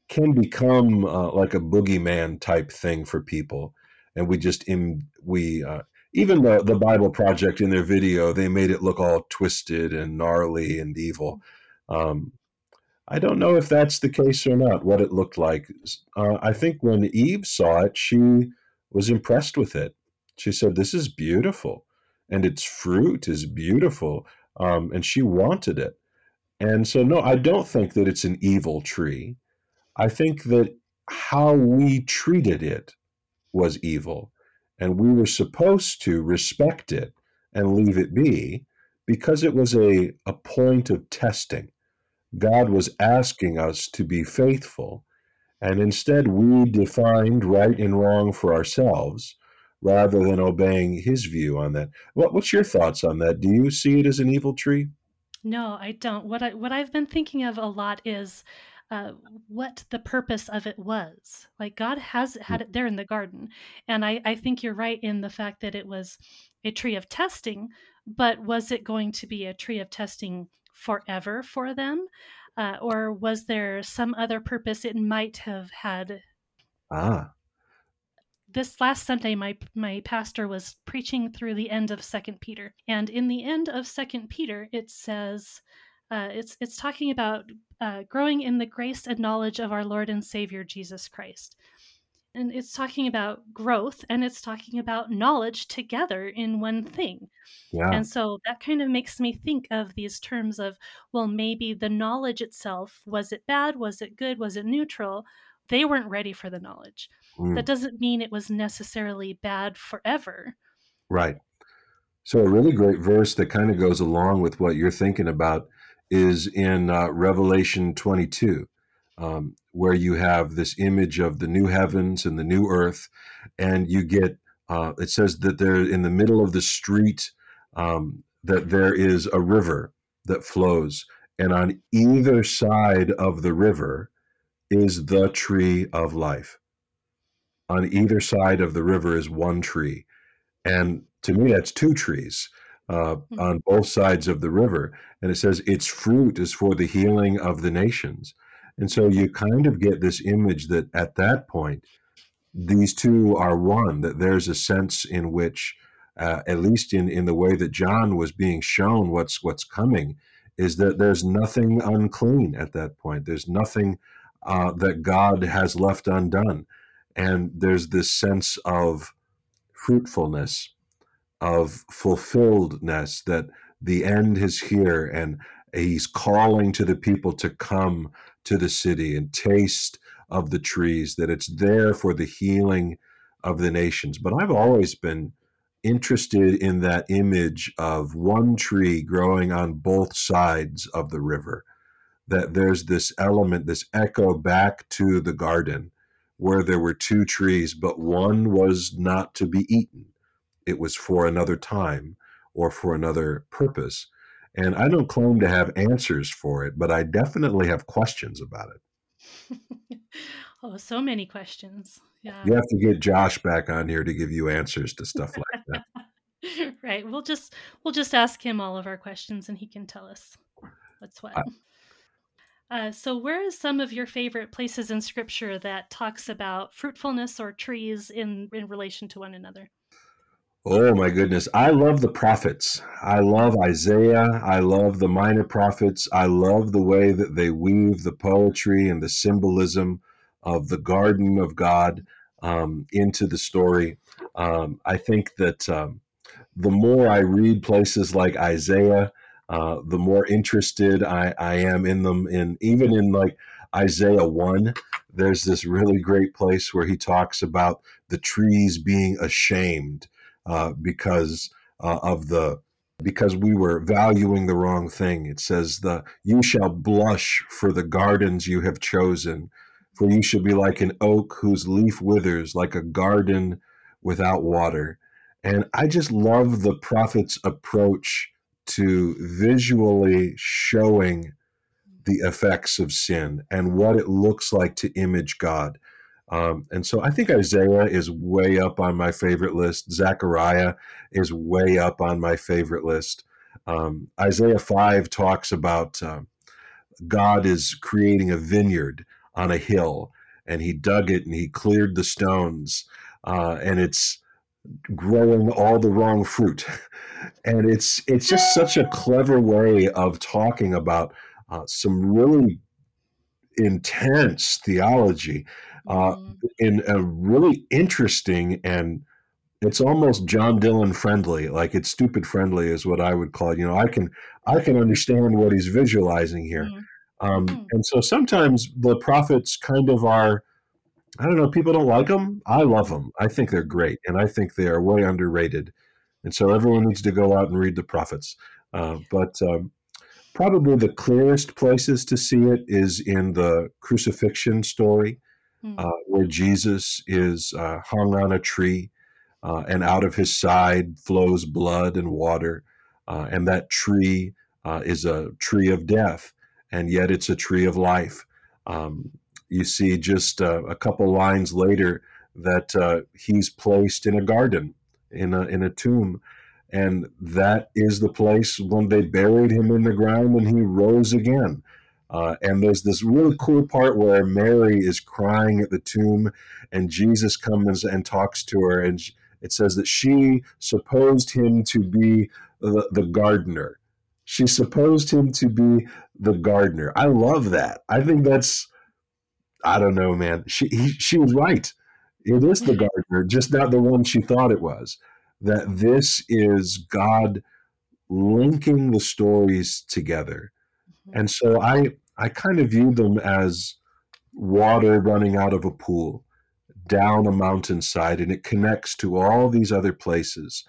can become uh, like a boogeyman type thing for people. And we just, Im- we uh, even the the Bible Project in their video, they made it look all twisted and gnarly and evil. Um, I don't know if that's the case or not. What it looked like. Uh, I think when Eve saw it, she was impressed with it. She said, "This is beautiful, and its fruit is beautiful," um, and she wanted it. And so, no, I don't think that it's an evil tree. I think that how we treated it was evil and we were supposed to respect it and leave it be because it was a, a point of testing. God was asking us to be faithful. And instead, we defined right and wrong for ourselves rather than obeying his view on that. What, what's your thoughts on that? Do you see it as an evil tree? No, I don't. What I what I've been thinking of a lot is uh, what the purpose of it was. Like God has had it there in the garden, and I I think you're right in the fact that it was a tree of testing. But was it going to be a tree of testing forever for them, uh, or was there some other purpose it might have had? Ah, this last Sunday, my my pastor was preaching through the end of Second Peter, and in the end of Second Peter, it says, uh, it's it's talking about uh, growing in the grace and knowledge of our Lord and Savior Jesus Christ, and it's talking about growth and it's talking about knowledge together in one thing. Yeah. And so that kind of makes me think of these terms of, well, maybe the knowledge itself was it bad? Was it good? Was it neutral? They weren't ready for the knowledge Mm. That doesn't mean it was necessarily bad forever. Right. So, a really great verse that kind of goes along with what you're thinking about is in uh, Revelation 22, um, where you have this image of the new heavens and the new earth, and you get uh, it says that there in the middle of the street um, that there is a river that flows, and on either side of the river is the tree of life on either side of the river is one tree. And to me, that's two trees uh, mm-hmm. on both sides of the river. And it says its fruit is for the healing of the nations. And so you kind of get this image that at that point, these two are one, that there's a sense in which, uh, at least in, in the way that John was being shown what's what's coming, is that there's nothing unclean at that point. There's nothing uh, that God has left undone and there's this sense of fruitfulness of fulfilledness that the end is here and he's calling to the people to come to the city and taste of the trees that it's there for the healing of the nations but i've always been interested in that image of one tree growing on both sides of the river that there's this element this echo back to the garden where there were two trees, but one was not to be eaten. It was for another time or for another purpose. And I don't claim to have answers for it, but I definitely have questions about it. oh, so many questions. Yeah. You have to get Josh back on here to give you answers to stuff like that. right. We'll just we'll just ask him all of our questions and he can tell us what's what. I, uh, so, where is some of your favorite places in Scripture that talks about fruitfulness or trees in in relation to one another? Oh my goodness. I love the prophets. I love Isaiah. I love the minor prophets. I love the way that they weave the poetry and the symbolism of the garden of God um, into the story. Um, I think that um, the more I read places like Isaiah, uh, the more interested I, I am in them. In even in like Isaiah one, there's this really great place where he talks about the trees being ashamed uh, because uh, of the because we were valuing the wrong thing. It says the you shall blush for the gardens you have chosen, for you shall be like an oak whose leaf withers, like a garden without water. And I just love the prophet's approach to visually showing the effects of sin and what it looks like to image God. Um, and so I think Isaiah is way up on my favorite list. Zechariah is way up on my favorite list. Um, Isaiah 5 talks about uh, God is creating a vineyard on a hill, and he dug it and he cleared the stones, uh, and it's growing all the wrong fruit. And it's it's just such a clever way of talking about uh, some really intense theology uh, mm-hmm. in a really interesting and it's almost Jon Dillon friendly, like it's stupid friendly is what I would call it. You know, I can I can understand what he's visualizing here. Mm-hmm. Um, mm-hmm. and so sometimes the prophets kind of are I don't know. People don't like them. I love them. I think they're great, and I think they are way underrated. And so everyone needs to go out and read the prophets. Uh, but um, probably the clearest places to see it is in the crucifixion story, mm. uh, where Jesus is uh, hung on a tree, uh, and out of his side flows blood and water, uh, and that tree uh, is a tree of death, and yet it's a tree of life. Um, you see, just a couple lines later, that he's placed in a garden, in a in a tomb and that is the place when they buried him in the ground and he rose again. Uh, and there's this really cool part where Mary is crying at the tomb, and Jesus comes and talks to her, and it says that she supposed him to be the, the gardener. She supposed him to be the gardener. I love that. I think that's, I don't know, man. She he, she was right. It is the gardener, just not the one she thought it was that this is God linking the stories together. Mm-hmm. And so I I kind of view them as water running out of a pool down a mountainside and it connects to all these other places.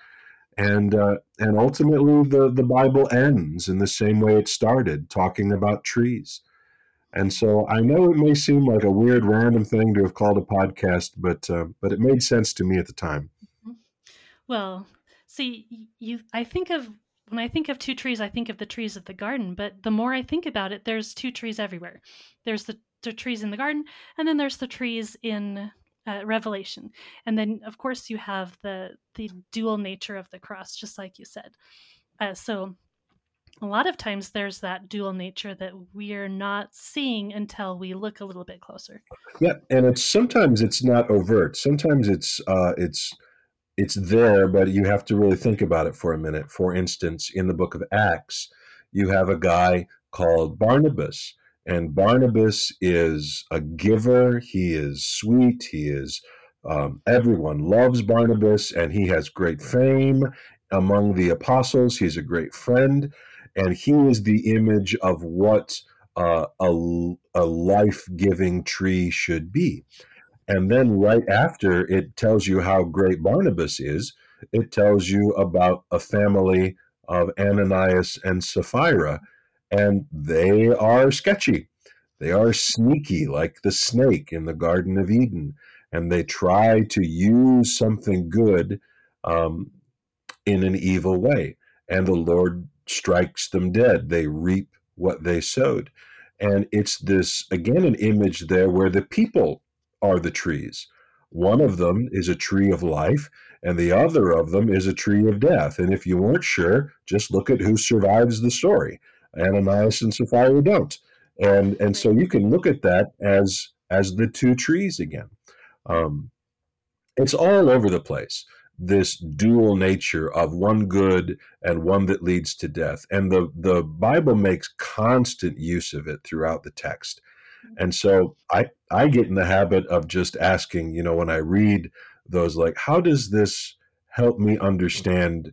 And uh, and ultimately the the Bible ends in the same way it started, talking about trees. And so I know it may seem like a weird, random thing to have called a podcast, but uh, but it made sense to me at the time. Well, see, you I think of when I think of two trees, I think of the trees of the garden, but the more I think about it, there's two trees everywhere. There's the, the trees in the garden, and then there's the trees in uh, Revelation. And then, of course, you have the the dual nature of the cross, just like you said. Uh, so, a lot of times there's that dual nature that we're not seeing until we look a little bit closer. Yeah, and it's sometimes it's not overt. Sometimes it's uh, it's it's there, but you have to really think about it for a minute. For instance, in the book of Acts, you have a guy called Barnabas, and Barnabas is a giver. He is sweet. He is, um, everyone loves Barnabas, and he has great fame among the apostles. He's a great friend, and he is the image of what uh, a, a life giving tree should be. And then right after it tells you how great Barnabas is, it tells you about a family of Ananias and Sapphira, and they are sketchy. They are sneaky, like the snake in the Garden of Eden, and they try to use something good um, in an evil way. And the Lord strikes them dead. They reap what they sowed. And it's this, again, an image there where the people are the trees. One of them is a tree of life, and the other of them is a tree of death. And if you weren't sure, just look at who survives the story. Ananias and Sapphira don't. And and so you can look at that as as the two trees again. Um, it's all over the place. This dual nature of one good and one that leads to death, and the the Bible makes constant use of it throughout the text. And so I I get in the habit of just asking, you know, when I read those like how does this help me understand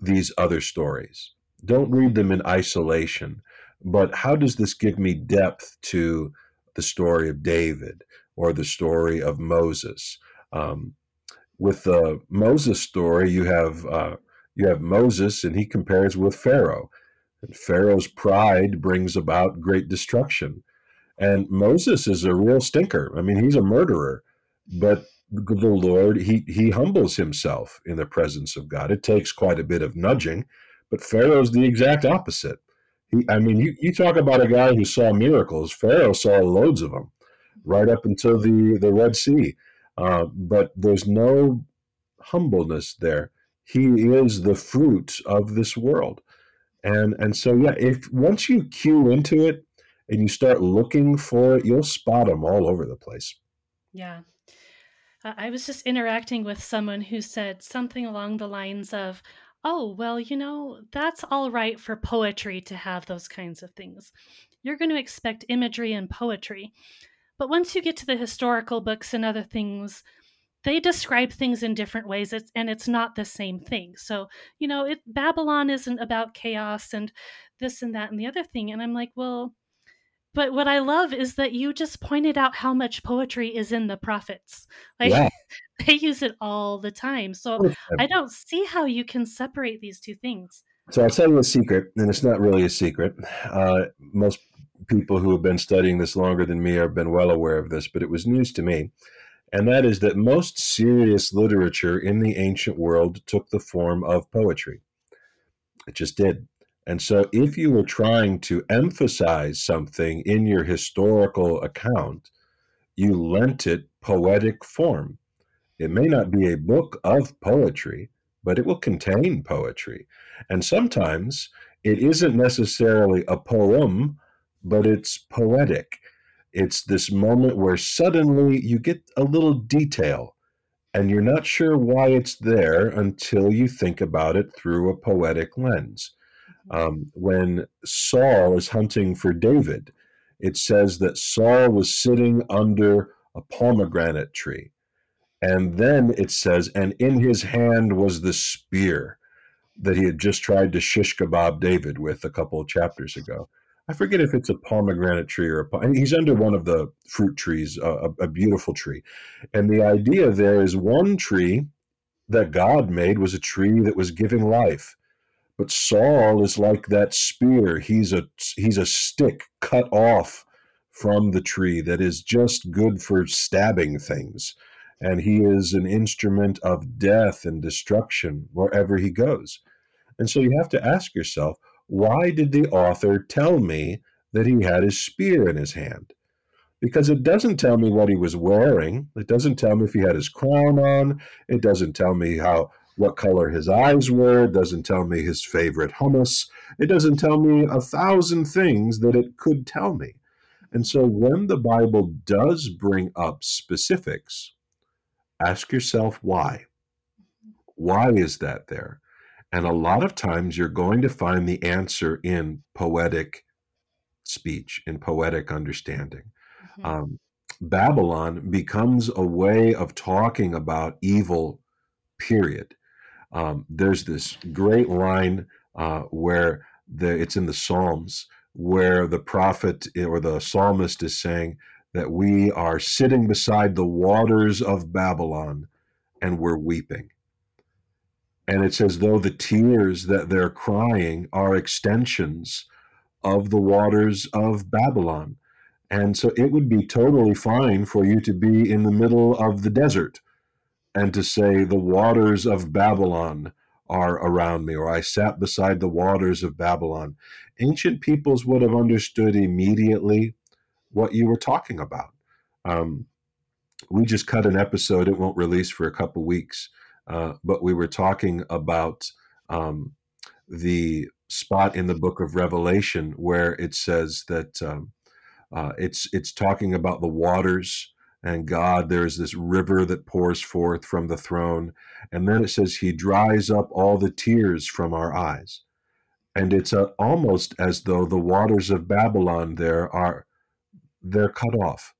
these other stories? Don't read them in isolation, but how does this give me depth to the story of David or the story of Moses? Um, with the Moses story, you have uh, you have Moses, and he compares with Pharaoh. And Pharaoh's pride brings about great destruction. And Moses is a real stinker. I mean, he's a murderer, but the Lord, he, he humbles himself in the presence of God. It takes quite a bit of nudging, but Pharaoh's the exact opposite. He, I mean, you, you talk about a guy who saw miracles. Pharaoh saw loads of them right up until the, the Red Sea. Uh, but there's no humbleness there. He is the fruit of this world. And, and so, yeah, if once you cue into it, and you start looking for it, you'll spot them all over the place. Yeah. I was just interacting with someone who said something along the lines of, Oh, well, you know, that's all right for poetry to have those kinds of things. You're going to expect imagery and poetry. But once you get to the historical books and other things, they describe things in different ways it's, and it's not the same thing so you know it babylon isn't about chaos and this and that and the other thing and i'm like well but what I love is that you just pointed out how much poetry is in the prophets. Like yeah. they use it all the time. So I don't see how you can separate these two things. So I'll tell you a secret, and it's not really a secret. Uh, most people who have been studying this longer than me have been well aware of this, but it was news to me. And that is that most serious literature in the ancient world took the form of poetry. It just did. And so, if you were trying to emphasize something in your historical account, you lent it poetic form. It may not be a book of poetry, but it will contain poetry. And sometimes it isn't necessarily a poem, but it's poetic. It's this moment where suddenly you get a little detail and you're not sure why it's there until you think about it through a poetic lens. Um, when Saul is hunting for David, it says that Saul was sitting under a pomegranate tree. And then it says, and in his hand was the spear that he had just tried to shish kebab David with a couple of chapters ago. I forget if it's a pomegranate tree or a. He's under one of the fruit trees, a, a beautiful tree, and the idea there is one tree that God made was a tree that was giving life, but Saul is like that spear. He's a he's a stick cut off from the tree that is just good for stabbing things. And he is an instrument of death and destruction wherever he goes. And so you have to ask yourself, why did the author tell me that he had his spear in his hand? Because it doesn't tell me what he was wearing. It doesn't tell me if he had his crown on. It doesn't tell me how what color his eyes were. It doesn't tell me his favorite hummus. It doesn't tell me a thousand things that it could tell me. And so when the Bible does bring up specifics, ask yourself why. Why is that there? And a lot of times you're going to find the answer in poetic speech, in poetic understanding. Mm-hmm. Um, Babylon becomes a way of talking about evil, period. Um, there's this great line uh, where the, it's in the Psalms where the prophet or the psalmist is saying that we are sitting beside the waters of Babylon and we're weeping. And it's as though the tears that they're crying are extensions of the waters of Babylon. And so it would be totally fine for you to be in the middle of the desert and to say, The waters of Babylon are around me, or I sat beside the waters of Babylon. Ancient peoples would have understood immediately what you were talking about. Um, we just cut an episode, it won't release for a couple weeks uh, but we were talking about um, the spot in the book of Revelation where it says that um, uh, it's it's talking about the waters and God. There is this river that pours forth from the throne, and then it says He dries up all the tears from our eyes, and it's a, almost as though the waters of Babylon there are they're cut off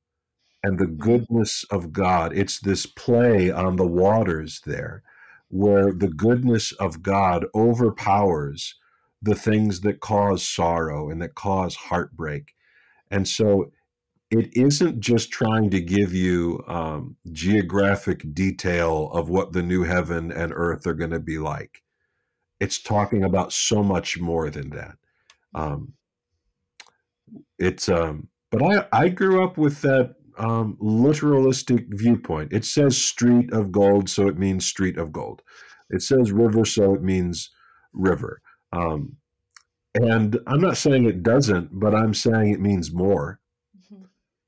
and the mm-hmm. goodness of God. It's this play on the waters there, where the goodness of God overpowers the things that cause sorrow and that cause heartbreak. And so it isn't just trying to give you um, geographic detail of what the new heaven and earth are going to be like. It's talking about so much more than that. Um, it's um, but I I grew up with that um, literalistic viewpoint. It says street of gold, so it means street of gold. It says river, so it means river. Um, and I'm not saying it doesn't, but I'm saying it means more.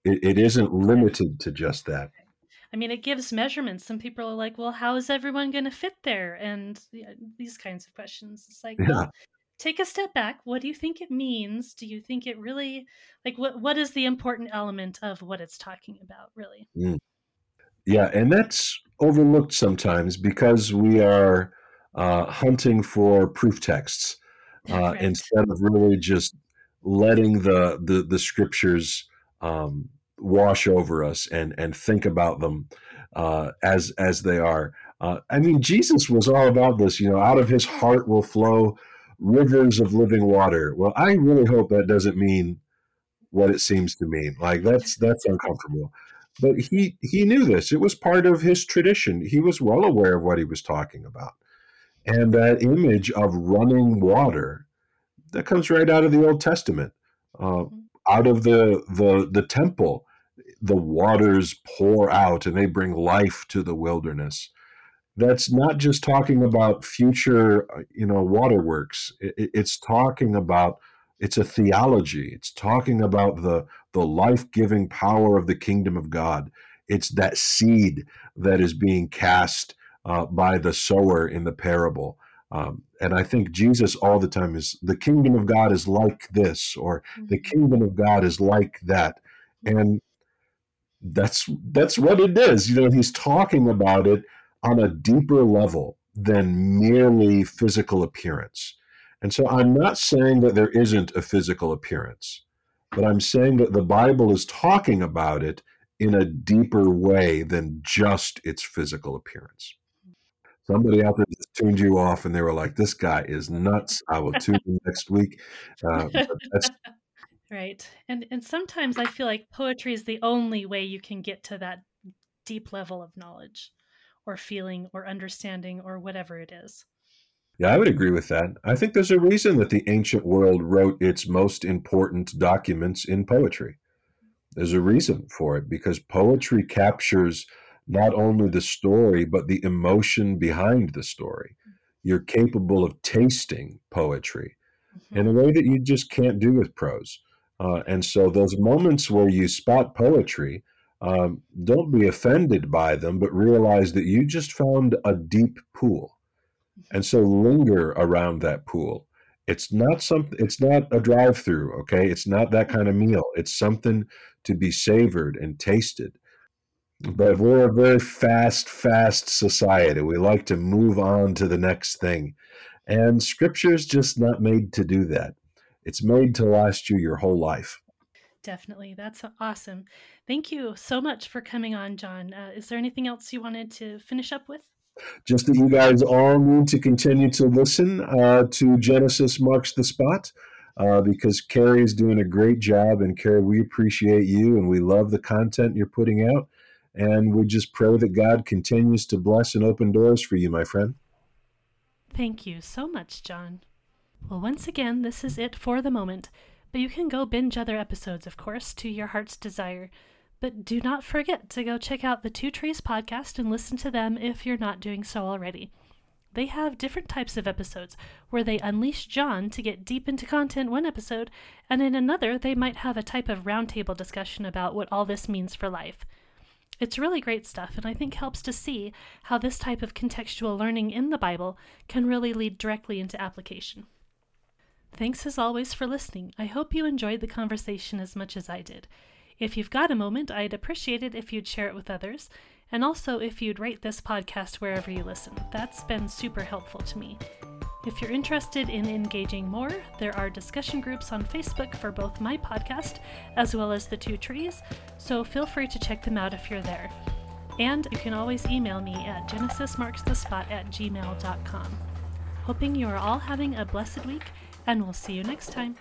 It, it isn't limited to just that. I mean, it gives measurements. Some people are like, well, how is everyone going to fit there? And these kinds of questions. It's like, yeah. well, take a step back. What do you think it means? Do you think it really like what what is the important element of what it's talking about really? Mm. Yeah, and that's overlooked sometimes because we are uh, hunting for proof texts uh, instead of really just letting the the, the scriptures um, wash over us and and think about them uh, as as they are. Uh, I mean, Jesus was all about this. You know, out of his heart will flow rivers of living water. Well, I really hope that doesn't mean what it seems to mean. Like that's that's uncomfortable. But he he knew this. It was part of his tradition. He was well aware of what he was talking about. And that image of running water that comes right out of the Old Testament. Uh, out of the the the temple the waters pour out and they bring life to the wilderness. That's not just talking about future you know waterworks. It, it's talking about it's a theology. It's talking about the the life-giving power of the kingdom of god. It's that seed that is being cast uh, by the sower in the parable. Um, and I think Jesus all the time is the kingdom of God is like this, or mm-hmm. the kingdom of God is like that. And that's that's what it is. You know, he's talking about it on a deeper level than merely physical appearance. And so I'm not saying that there isn't a physical appearance, but I'm saying that the Bible is talking about it in a deeper way than just its physical appearance. Somebody out there just tuned you off and they were like, this guy is nuts. I will tune in next week. Uh, right. And, and sometimes I feel like poetry is the only way you can get to that deep level of knowledge or feeling or understanding or whatever it is. Yeah, I would agree with that. I think there's a reason that the ancient world wrote its most important documents in poetry. There's a reason for it because poetry captures not only the story, but the emotion behind the story. You're capable of tasting poetry mm-hmm. in a way that you just can't do with prose. Uh, and so, those moments where you spot poetry, um, don't be offended by them, but realize that you just found a deep pool. Mm-hmm. And so, linger around that pool. It's not something. It's not a drive-through. Okay, it's not that kind of meal. It's something to be savored and tasted. But we're a very fast, fast society. We like to move on to the next thing. And scripture is just not made to do that. It's made to last you your whole life. Definitely. That's awesome. Thank you so much for coming on, Jon. Uh, is there anything else you wanted to finish up with? Just that you guys all need to continue to listen uh, to Genesis Marks the Spot. Uh, because Carrie is doing a great job. And Carrie, we appreciate you and we love the content you're putting out. And we just pray that God continues to bless and open doors for you, my friend. Thank you so much, Jon. Well, once again, this is it for the moment, but you can go binge other episodes, of course, to your heart's desire. But do not forget to go check out the Two Trees podcast and listen to them if you're not doing so already. They have different types of episodes where they unleash Jon to get deep into content one episode, and in another, they might have a type of roundtable discussion about what all this means for life. It's really great stuff, and I think helps to see how this type of contextual learning in the Bible can really lead directly into application. Thanks as always for listening. I hope you enjoyed the conversation as much as I did. If you've got a moment, I'd appreciate it if you'd share it with others, and also if you'd rate this podcast wherever you listen. That's been super helpful to me. If you're interested in engaging more, there are discussion groups on Facebook for both my podcast as well as the Two Trees, so feel free to check them out if you're there. And you can always email me at genesismarksthespot at gmail.com. Hoping you are all having a blessed week, and we'll see you next time.